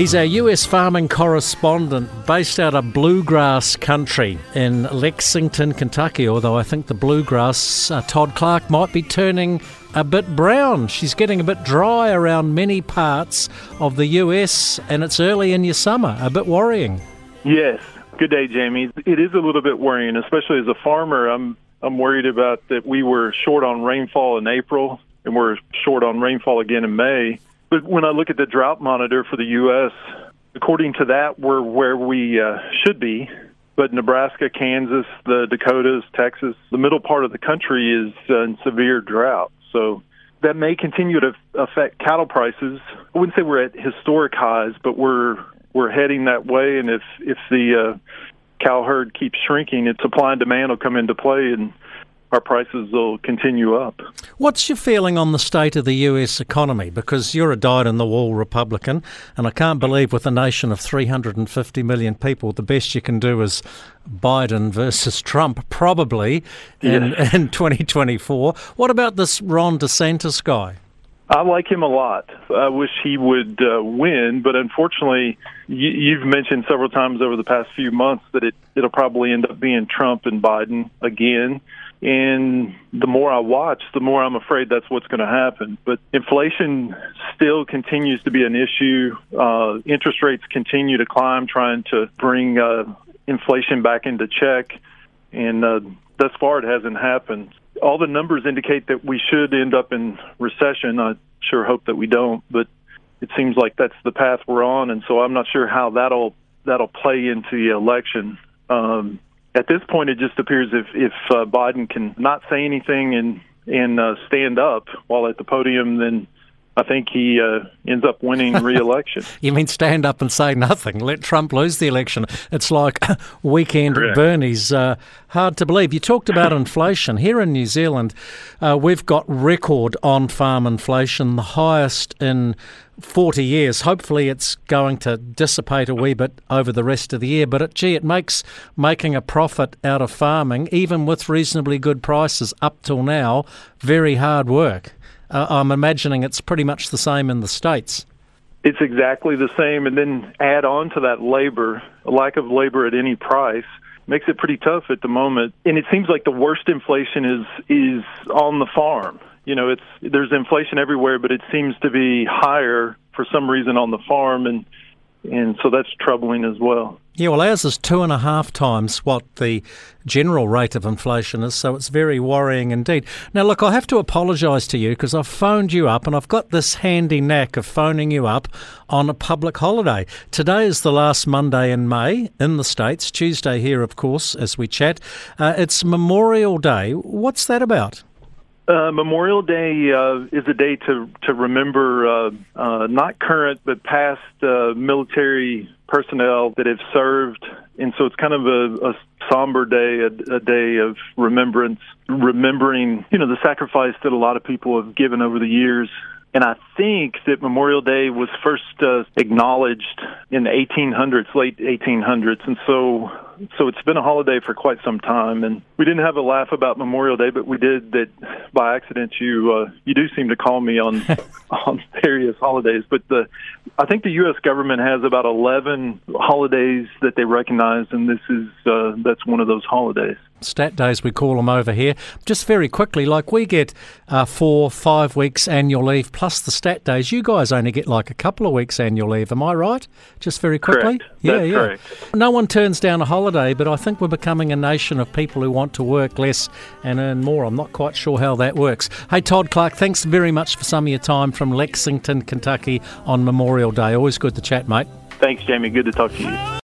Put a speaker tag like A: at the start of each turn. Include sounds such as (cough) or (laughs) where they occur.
A: He's our US farming correspondent based out of bluegrass country in Lexington, Kentucky. Although I think the bluegrass, uh, Todd Clark, might be turning a bit brown. She's getting a bit dry around many parts of the US, and it's early in your summer. A bit worrying.
B: Yes. Good day, Jamie. It is a little bit worrying, especially as a farmer. I'm I'm worried about that we were short on rainfall in April, and we're short on rainfall again in May but when I look at the drought monitor for the U.S., according to that, we're where we uh, should be. But Nebraska, Kansas, the Dakotas, Texas, the middle part of the country is uh, in severe drought. So that may continue to affect cattle prices. I wouldn't say we're at historic highs, but we're we're heading that way. And if if the uh, cow herd keeps shrinking, its supply and demand will come into play, and our prices will continue up.
A: What's your feeling on the state of the US economy? Because you're a dyed in the wool Republican, and I can't believe with a nation of 350 million people, the best you can do is Biden versus (laughs) Trump, probably in, yes. in 2024. What about this Ron DeSantis guy?
B: I like him a lot. I wish he would uh, win, but unfortunately, you, you've mentioned several times over the past few months that it it'll probably end up being Trump and Biden again. And the more I watch, the more I'm afraid that's what's going to happen. But inflation still continues to be an issue. Uh, interest rates continue to climb, trying to bring uh, inflation back into check. And uh, thus far, it hasn't happened. All the numbers indicate that we should end up in recession. I sure hope that we don't, but it seems like that's the path we're on. And so I'm not sure how that'll that'll play into the election. Um, at this point, it just appears if if uh, Biden can not say anything and and uh, stand up while at the podium, then I think he uh, ends up winning (laughs) re-election.
A: you mean stand up and say nothing? Let Trump lose the election? It's like (laughs) weekend Correct. Bernie's. Uh, hard to believe. You talked about inflation here in New Zealand. Uh, we've got record on-farm inflation, the highest in 40 years. Hopefully, it's going to dissipate a wee bit over the rest of the year. But it, gee, it makes making a profit out of farming, even with reasonably good prices up till now, very hard work. Uh, I'm imagining it's pretty much the same in the States.
B: It's exactly the same. And then add on to that labor, a lack of labor at any price makes it pretty tough at the moment. And it seems like the worst inflation is is on the farm. You know, it's there's inflation everywhere, but it seems to be higher for some reason on the farm and and so that's troubling as well.
A: Yeah, well, ours is two and a half times what the general rate of inflation is, so it's very worrying indeed. Now, look, I have to apologise to you because I've phoned you up and I've got this handy knack of phoning you up on a public holiday. Today is the last Monday in May in the States, Tuesday here, of course, as we chat. Uh, it's Memorial Day. What's that about?
B: Uh, Memorial Day uh, is a day to to remember uh, uh, not current but past uh, military personnel that have served, and so it's kind of a, a somber day, a, a day of remembrance, remembering you know the sacrifice that a lot of people have given over the years. And I think that Memorial Day was first uh, acknowledged in the 1800s, late 1800s, and so so it's been a holiday for quite some time. And we didn't have a laugh about Memorial Day, but we did that by accident. You uh, you do seem to call me on (laughs) on various holidays, but the I think the U.S. government has about 11 holidays that they recognize, and this is uh, that's one of those holidays
A: stat days we call them over here. Just very quickly, like we get uh, four, five weeks annual leave plus the stat days. You guys only get like a couple of weeks annual leave. Am I right? Just very quickly.
B: Correct. Yeah, That's yeah. Correct.
A: No one turns down a holiday, but I think we're becoming a nation of people who want to work less and earn more. I'm not quite sure how that works. Hey, Todd Clark, thanks very much for some of your time from Lexington, Kentucky on Memorial Day. Always good to chat, mate.
B: Thanks, Jamie. Good to talk to you.